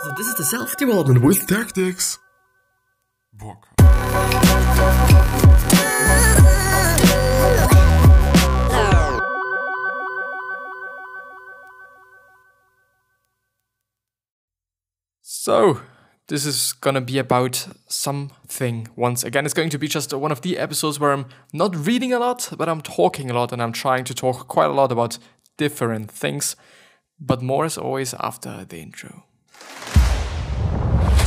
So this is the self-development with tactics. Book. So, this is gonna be about something once again. It's going to be just one of the episodes where I'm not reading a lot, but I'm talking a lot and I'm trying to talk quite a lot about different things. But more as always after the intro.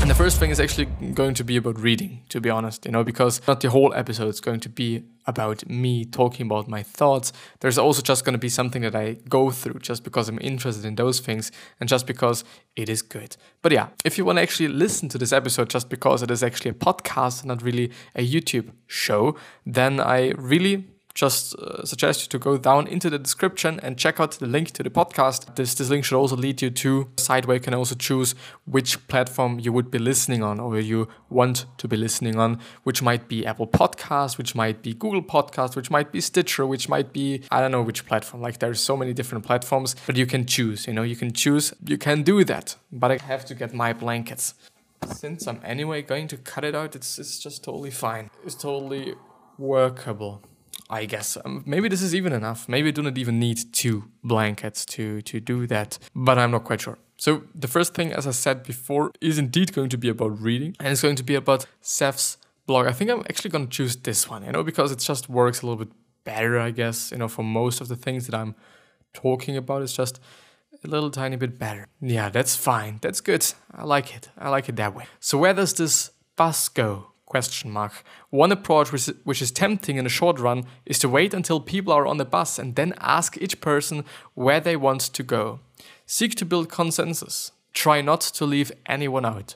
And the first thing is actually going to be about reading, to be honest, you know, because not the whole episode is going to be about me talking about my thoughts. There's also just going to be something that I go through just because I'm interested in those things and just because it is good. But yeah, if you want to actually listen to this episode just because it is actually a podcast, not really a YouTube show, then I really just uh, suggest you to go down into the description and check out the link to the podcast. This, this link should also lead you to a site where you can also choose which platform you would be listening on or you want to be listening on, which might be Apple Podcast, which might be Google Podcast, which might be Stitcher, which might be, I don't know which platform. Like there's so many different platforms, but you can choose, you know, you can choose, you can do that. But I have to get my blankets. Since I'm anyway going to cut it out, it's, it's just totally fine. It's totally workable. I guess um, maybe this is even enough. Maybe I do not even need two blankets to to do that, but I'm not quite sure. So the first thing, as I said before, is indeed going to be about reading, and it's going to be about Seth's blog. I think I'm actually going to choose this one, you know, because it just works a little bit better, I guess. You know, for most of the things that I'm talking about, it's just a little tiny bit better. Yeah, that's fine. That's good. I like it. I like it that way. So where does this bus go? Question mark. One approach which, is tempting in the short run is to wait until people are on the bus and then ask each person where they want to go. Seek to build consensus. Try not to leave anyone out.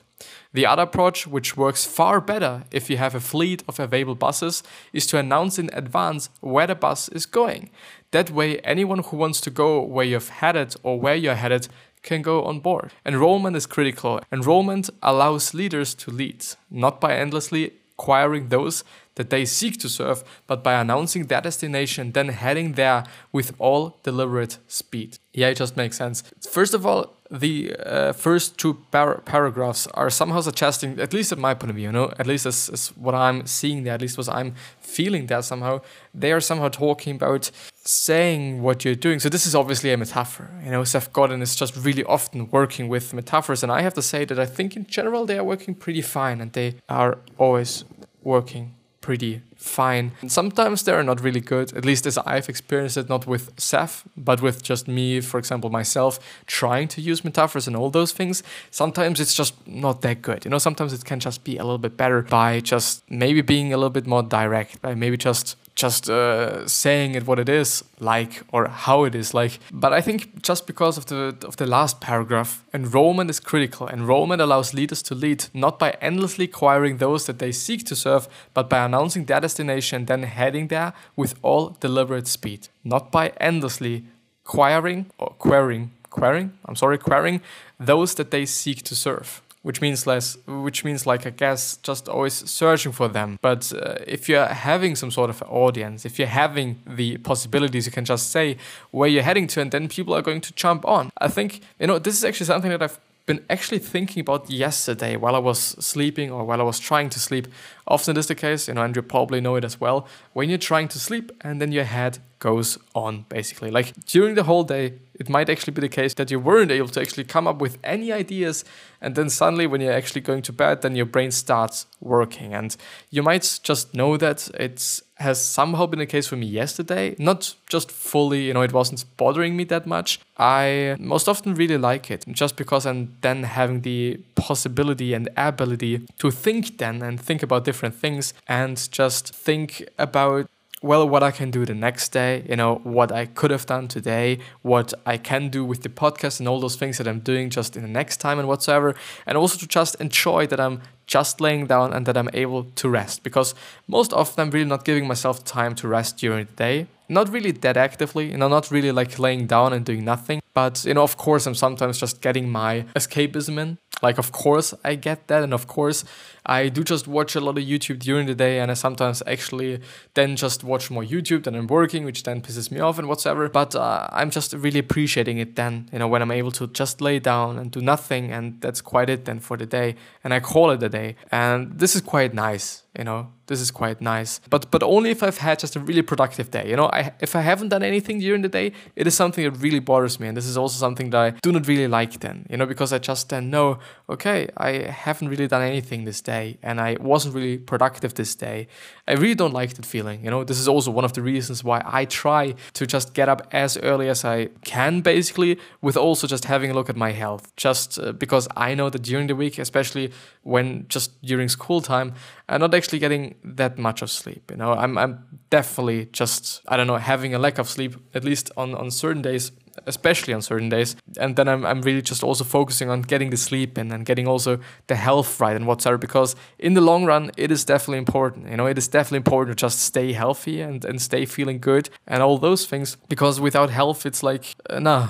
The other approach, which works far better if you have a fleet of available buses, is to announce in advance where the bus is going. That way, anyone who wants to go where you've headed or where you're headed can go on board. Enrollment is critical. Enrollment allows leaders to lead, not by endlessly acquiring those that they seek to serve, but by announcing their destination, then heading there with all deliberate speed. Yeah, it just makes sense. First of all, the uh, first two par- paragraphs are somehow suggesting, at least at my point of view, you know, at least as, as what I'm seeing there, at least what I'm feeling there somehow, they are somehow talking about saying what you're doing. So this is obviously a metaphor. You know, Seth Godin is just really often working with metaphors, and I have to say that I think in general they are working pretty fine, and they are always working pretty fine. And sometimes they're not really good, at least as I've experienced it, not with Seth, but with just me, for example, myself, trying to use metaphors and all those things. Sometimes it's just not that good. You know, sometimes it can just be a little bit better by just maybe being a little bit more direct, by maybe just just uh, saying it what it is like or how it is like. But I think just because of the of the last paragraph, enrollment is critical. Enrollment allows leaders to lead not by endlessly acquiring those that they seek to serve, but by announcing their destination, and then heading there with all deliberate speed. Not by endlessly acquiring or querying, querying. I'm sorry, querying those that they seek to serve which means less which means like i guess just always searching for them. But uh, if you're having some sort of audience if you're having the possibilities you can just say where you're heading to and then people are going to jump on. I think you know this is actually something that i've been actually thinking about yesterday while I was sleeping or while I was trying to sleep. Often it is the case, you know, and you probably know it as well. When you're trying to sleep and then your head goes on, basically. Like during the whole day, it might actually be the case that you weren't able to actually come up with any ideas. And then suddenly, when you're actually going to bed, then your brain starts working. And you might just know that it has somehow been the case for me yesterday. Not just fully, you know, it wasn't bothering me that much. I most often really like it just because I'm then having the possibility and ability to think then and think about different things and just think about well, what I can do the next day, you know, what I could have done today, what I can do with the podcast and all those things that I'm doing just in the next time and whatsoever. And also to just enjoy that I'm just laying down and that I'm able to rest because most often I'm really not giving myself time to rest during the day. Not really that actively, you know, not really like laying down and doing nothing. But, you know, of course, I'm sometimes just getting my escapism in. Like, of course, I get that. And of course, I do just watch a lot of YouTube during the day. And I sometimes actually then just watch more YouTube than I'm working, which then pisses me off and whatsoever. But uh, I'm just really appreciating it then, you know, when I'm able to just lay down and do nothing. And that's quite it then for the day. And I call it a day. And this is quite nice, you know, this is quite nice. But but only if I've had just a really productive day. You know, I, if I haven't done anything during the day, it is something that really bothers me. And this is also something that I do not really like then, you know, because I just then know, okay, I haven't really done anything this day and I wasn't really productive this day. I really don't like that feeling. You know, this is also one of the reasons why I try to just get up as early as I can, basically, with also just having a look at my health. Just uh, because I know that during the week, especially when just during school time, I'm not actually getting that much of sleep. You know, I'm, I'm definitely just, I don't know, having a lack of sleep, at least on, on certain days especially on certain days. And then I'm, I'm really just also focusing on getting the sleep and, and getting also the health right and whatsoever, because in the long run, it is definitely important. You know, it is definitely important to just stay healthy and, and stay feeling good and all those things, because without health, it's like, uh, nah,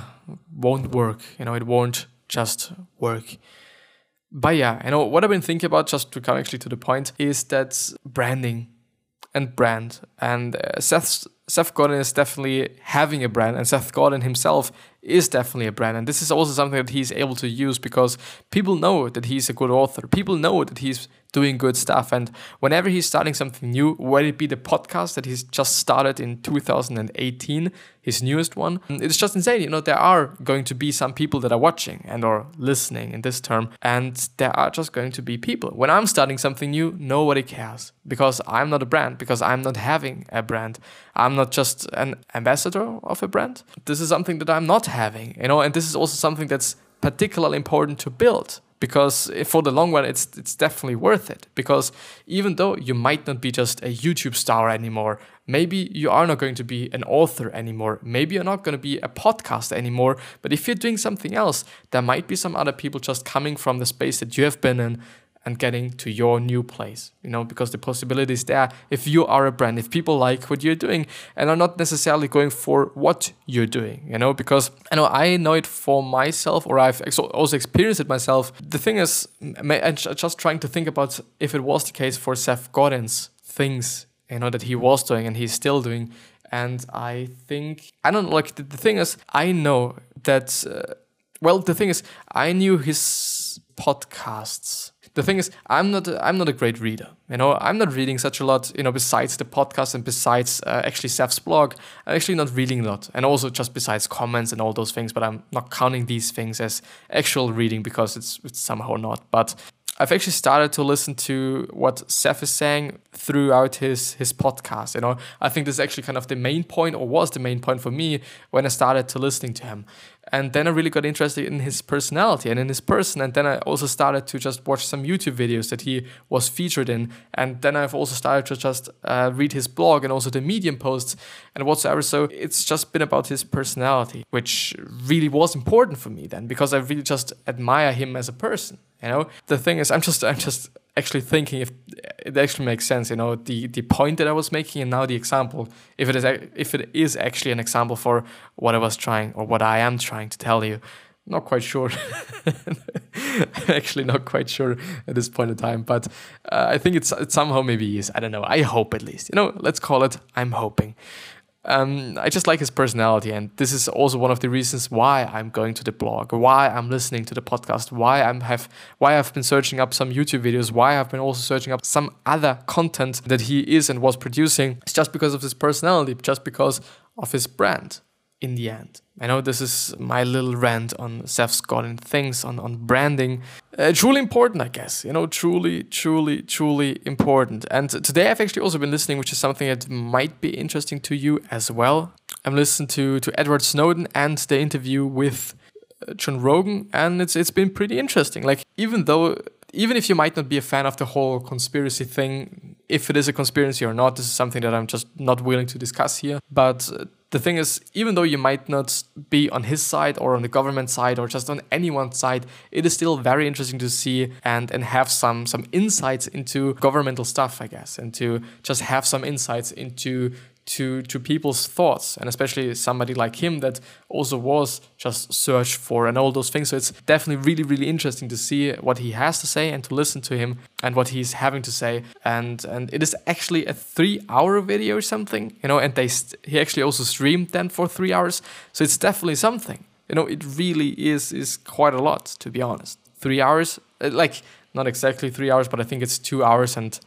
won't work. You know, it won't just work. But yeah, you know, what I've been thinking about, just to come actually to the point, is that branding and brand. And uh, Seth, Seth Godin is definitely having a brand, and Seth Godin himself is definitely a brand. And this is also something that he's able to use because people know that he's a good author. People know that he's doing good stuff. And whenever he's starting something new, whether it be the podcast that he's just started in 2018, his newest one, mm, it's just insane. You know, there are going to be some people that are watching and or listening in this term, and there are just going to be people. When I'm starting something new, nobody cares because I'm not a brand, because I'm not having a brand. I'm not just an ambassador of a brand. This is something that I'm not having, you know, and this is also something that's particularly important to build because for the long run it's it's definitely worth it. Because even though you might not be just a YouTube star anymore maybe you are not going to be an author anymore. Maybe you're not going to be a podcaster anymore. But if you're doing something else there might be some other people just coming from the space that you have been in and getting to your new place you know because the possibility is there. If you are a brand if people like what you're doing and are not necessarily going for what you're doing you know because i know i know it for myself or i've also experienced it myself. The thing is i'm just trying to think about if it was the case for seth godin's things you know that he was doing and he's still doing. And i think i don't know like the, the thing is i know that uh, well the thing is i knew his podcasts the thing is i'm not i'm not a great reader you know i'm not reading such a lot you know besides the podcast and besides uh, actually seth's blog i'm actually not reading a lot and also just besides comments and all those things but i'm not counting these things as actual reading because it's, it's somehow not but I've actually started to listen to what Seth is saying throughout his his podcast. You know, I think this is actually kind of the main point, or was the main point for me when I started to listening to him. And then I really got interested in his personality and in his person. And then I also started to just watch some YouTube videos that he was featured in. And then I've also started to just uh, read his blog and also the Medium posts and whatsoever. So it's just been about his personality, which really was important for me then because I really just admire him as a person. You know, the thing is, I'm just, I'm just actually thinking if it actually makes sense. You know, the the point that I was making and now the example, if it is, if it is actually an example for what I was trying or what I am trying to tell you. Not quite sure. actually, not quite sure at this point in time, but uh, I think it's it somehow maybe is. I don't know. I hope at least. You know, let's call it. I'm hoping. Um, I just like his personality, and this is also one of the reasons why I'm going to the blog, why I'm listening to the podcast, why I'm have why I've been searching up some YouTube videos, why I've been also searching up some other content that he is and was producing. It's just because of his personality, just because of his brand in the end. I know this is my little rant on Seth Godin things on, on branding. Uh, truly important, I guess. You know, truly, truly, truly important. And today I've actually also been listening, which is something that might be interesting to you as well. I'm listening to, to Edward Snowden and the interview with uh, Joe Rogan, and it's it's been pretty interesting. Like even though even if you might not be a fan of the whole conspiracy thing, if it is a conspiracy or not, this is something that I'm just not willing to discuss here. But uh, the thing is, even though you might not be on his side or on the government side or just on anyone's side, it is still very interesting to see and, and have some some insights into governmental stuff, I guess, and to just have some insights into to to people's thoughts and especially somebody like him that also was just searched for and all those things. So it's definitely really really interesting to see what he has to say and to listen to him and what he's having to say. And and it is actually a three hour video or something you know and they he actually also streamed then for three hours. So it's definitely something you know it really is is quite a lot to be honest. Three hours uh, like not exactly three hours but i think it's two hours and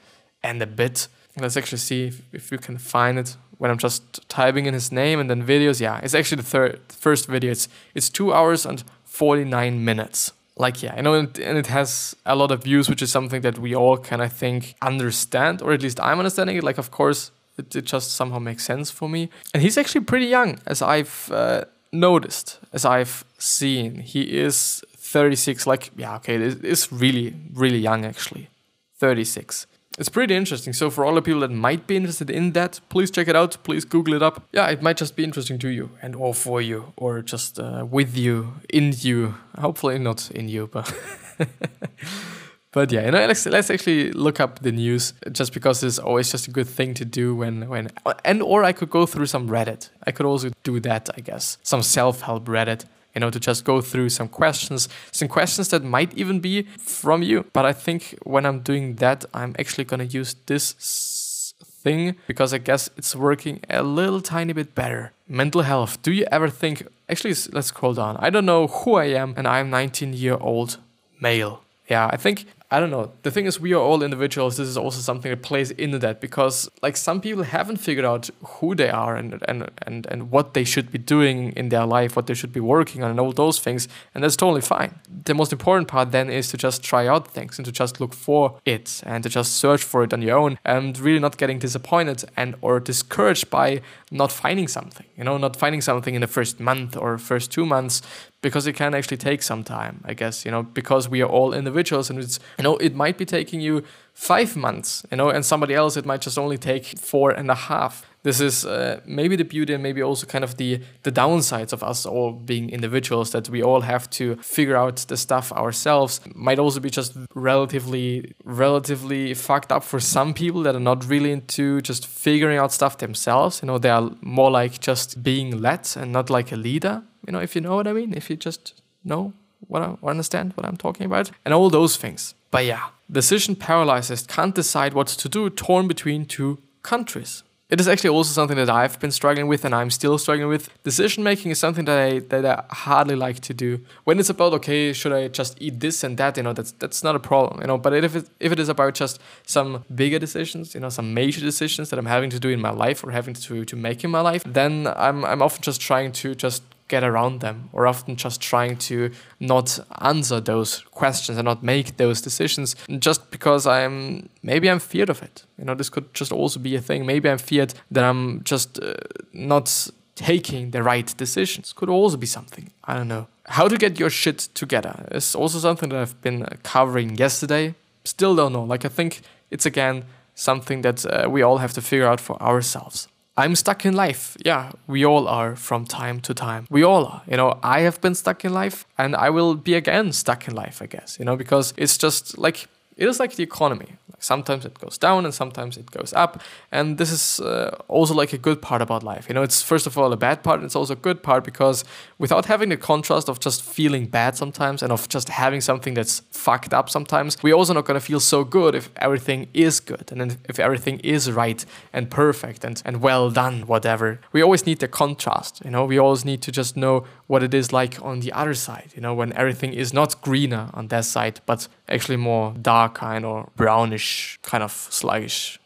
and a bit. Let's actually see if, if you can find it when i'm just typing in his name and then videos yeah it's actually the third first video. It's it's two hours and 49 minutes. Like yeah you know and, and it has a lot of views which is something that we all can i think understand or at least i'm understanding it. Like of course it, it just somehow makes sense for me. And he's actually pretty young as i've uh, noticed as i've seen. He is 36 like yeah okay it is really really young actually. 36 it's pretty interesting. So for all the people that might be interested in that, please check it out. Please Google it up. Yeah, it might just be interesting to you and or for you or just uh, with you, in you. Hopefully not in you, but. but yeah, you know, let's, let's actually look up the news just because it's always just a good thing to do when when and or I could go through some Reddit. I could also do that, I guess. Some self-help Reddit you know, to just go through some questions, some questions that might even be from you. But I think when I'm doing that, I'm actually gonna use this thing because I guess it's working a little tiny bit better. Mental health. Do you ever think? Actually, let's scroll down. I don't know who I am, and I'm 19 year old male. Yeah, I think I don't know. The thing is, we are all individuals. This is also something that plays into that because, like, some people haven't figured out who they are and and and and what they should be doing in their life, what they should be working on, and all those things, and that's totally fine. The most important part then is to just try out things and to just look for it and to just search for it on your own and really not getting disappointed and or discouraged by not finding something. You know, not finding something in the first month or first two months because it can actually take some time, I guess, you know, because we are all individuals and it's, you know, it might be taking you five months, you know, and somebody else it might just only take four and a half. This is uh, maybe the beauty and maybe also kind of the the downsides of us all being individuals that we all have to figure out the stuff ourselves. Might also be just relatively relatively fucked up for some people that are not really into just figuring out stuff themselves. You know, they are more like just being led and not like a leader. You know, if you know what I mean, if you just know what I understand what I'm talking about, and all those things. But yeah, decision paralyzed can't decide what to do, torn between two countries. It is actually also something that I've been struggling with and I'm still struggling with. Decision making is something that I that I hardly like to do. When it's about okay, should I just eat this and that, you know, that's that's not a problem, you know. But if it if it is about just some bigger decisions, you know, some major decisions that I'm having to do in my life or having to to make in my life, then I'm I'm often just trying to just get around them or often just trying to not answer those questions and not make those decisions just because I'm maybe I'm feared of it. You know, this could just also be a thing. Maybe I'm feared that I'm just uh, not taking the right decisions. Could also be something. I don't know. How to get your shit together is also something that I've been covering yesterday. Still don't know. Like I think it's again something that uh, we all have to figure out for ourselves. I'm stuck in life. Yeah, we all are from time to time. We all are. You know, I have been stuck in life and I will be again stuck in life, I guess, you know, because it's just like it is like the economy. Sometimes it goes down and sometimes it goes up. And this is uh, also like a good part about life. You know, it's first of all a bad part, it's also a good part because without having the contrast of just feeling bad sometimes and of just having something that's fucked up sometimes, we're also not gonna feel so good if everything is good and if everything is right and perfect and, and well done, whatever. We always need the contrast, you know, we always need to just know what it is like on the other side, you know, when everything is not greener on that side, but actually more dark kind or brownish, kind of sluggish.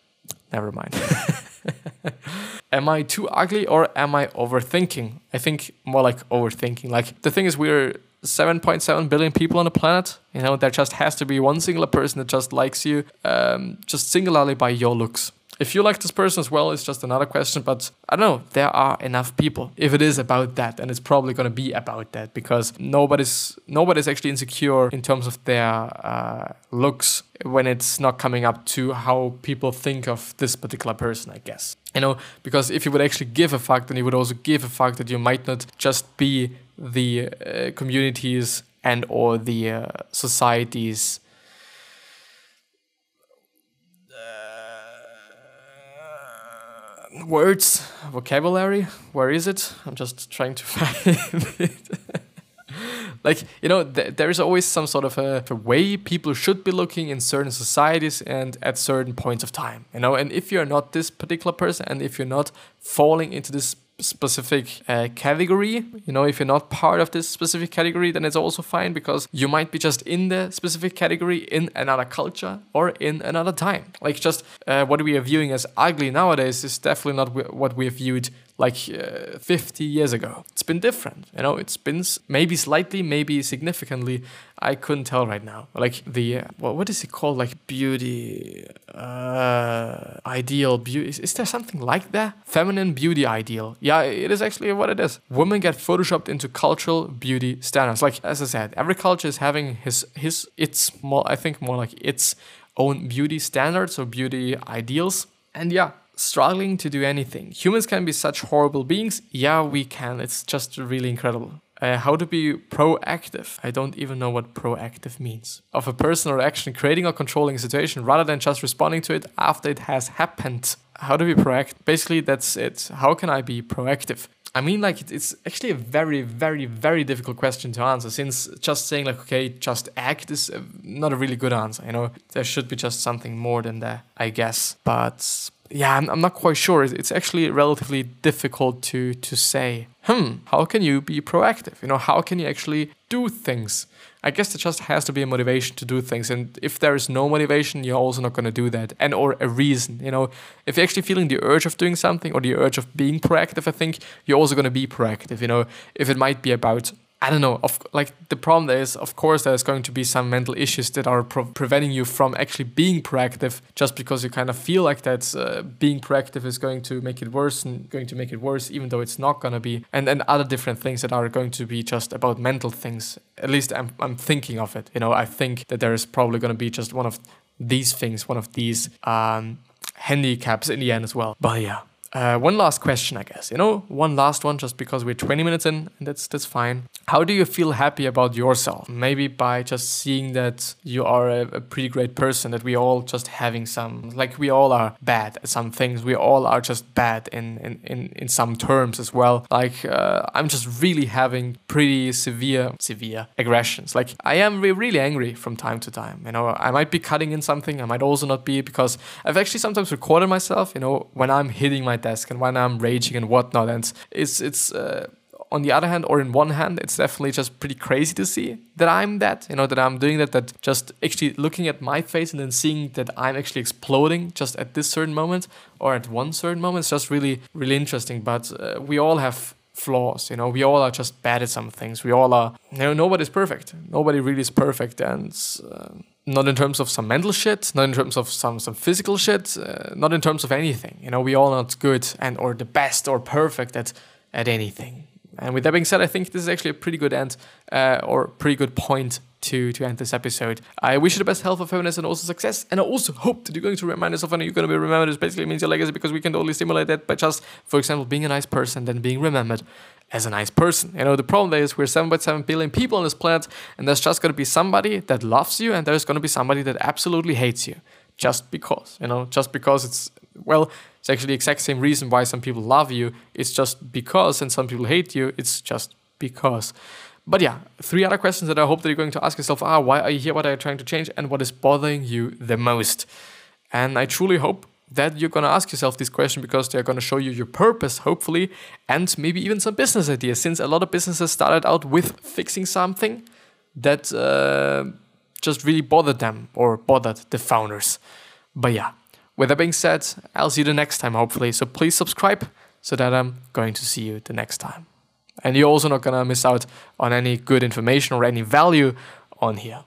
Never mind. am I too ugly or am I overthinking? I think more like overthinking. Like the thing is, we're 7.7 billion people on the planet. You know, there just has to be one singular person that just likes you, um, just singularly by your looks. If you like this person as well, it's just another question. But I don't know, there are enough people. If it is about that, and it's probably going to be about that because nobody's nobody's actually insecure in terms of their uh, looks when it's not coming up to how people think of this particular person. I guess you know because if you would actually give a fuck, then you would also give a fuck that you might not just be the uh, communities and or the uh, societies words, vocabulary. Where is it? I'm just trying to find it. like you know th- there is always some sort of a, a, way people should be looking in certain societies and at certain points of time you know and if you're not this particular person and if you're not falling into this specific uh, category. You know, if you're not part of this specific category, then it's also fine because you might be just in the specific category in another culture or in another time. Like, just uh, what we are viewing as ugly nowadays is definitely not what we have viewed like uh, 50 years ago. It's been different, you know, it's been maybe slightly, maybe significantly. I couldn't tell right now. Like the, uh, what is it called? Like beauty, uh, ideal beauty. Is, is there something like that? Feminine beauty ideal. Yeah, it is actually what it is. Women get photoshopped into cultural beauty standards. Like, as I said, every culture is having his, his, its more, I think more like its own beauty standards or beauty ideals. And yeah, struggling to do anything. Humans can be such horrible beings. Yeah, we can. It's just really incredible. Uh, how to be proactive. I don't even know what proactive means. Of a person or action creating or controlling a situation rather than just responding to it after it has happened. How to be proactive? Basically, that's it. How can I be proactive? I mean, like, it's actually a very, very, very difficult question to answer since just saying, like, okay, just act is not a really good answer. You know, there should be just something more than that, I guess. But yeah, I'm, I'm not quite sure. It's actually relatively difficult to to say. Hmm, how can you be proactive? You know, how can you actually do things? I guess there just has to be a motivation to do things, and if there is no motivation, you're also not going to do that, and or a reason. You know, if you're actually feeling the urge of doing something or the urge of being proactive, I think you're also going to be proactive. You know, if it might be about I don't know. Of like the problem is, of course, there's going to be some mental issues that are preventing you from actually being proactive, just because you kind of feel like that uh, being proactive is going to make it worse and going to make it worse, even though it's not gonna be. And and other different things that are going to be just about mental things. At least I'm I'm thinking of it. You know, I think that there is probably gonna be just one of these things, one of these um, handicaps in the end as well. But yeah. Uh, one last question, I guess. You know, one last one, just because we're 20 minutes in, and that's that's fine. How do you feel happy about yourself? Maybe by just seeing that you are a, a, pretty great person. That we all just having some, like we all are bad at some things. We all are just bad in in in, in some terms as well. Like uh, I'm just really having pretty severe severe aggressions. Like I am re- really angry from time to time. You know, I might be cutting in something. I might also not be because I've actually sometimes recorded myself. You know, when I'm hitting my desk and when I'm raging and whatnot. And it's it's uh, on the other hand, or in one hand, it's definitely just pretty crazy to see that I'm that, you know, that I'm doing that, that just actually looking at my face and then seeing that I'm actually exploding just at this certain moment or at one certain moment. It's just really, really interesting. But uh, we all have flaws, you know, we all are just bad at some things. We all are, you know, nobody's perfect. Nobody really is perfect. And, uh, not in terms of some mental shit, not in terms of some some physical shit, uh, not in terms of anything. You know, we all not good and or the best or perfect at at anything. And with that being said, I think this is actually a pretty good end uh, or pretty good point to to end this episode. I wish you the best health of happiness and also success. And I also hope that you're going to remind yourself and you're going to be remembered. This basically means your legacy because we can only stimulate that by just, for example, being a nice person, then being remembered as a nice person. You know, the problem is we're 7.7 billion people on this planet, and there's just to be somebody that loves you, and there's going to be somebody that absolutely hates you. Just because, you know, just because it's, well, it's actually the exact same reason why some people love you. It's just because, and some people hate you. It's just because. But yeah, three other questions that I hope that you're going to ask yourself are why are you here? What are you trying to change? And what is bothering you the most? And I truly hope that you're going to ask yourself this question because they're going to show you your purpose, hopefully, and maybe even some business ideas. Since a lot of businesses started out with fixing something that uh, just really bothered them or bothered the founders. But yeah, with that being said, I'll see you the next time, hopefully. So please subscribe so that I'm going to see you the next time. And you're also not going to miss out on any good information or any value on here.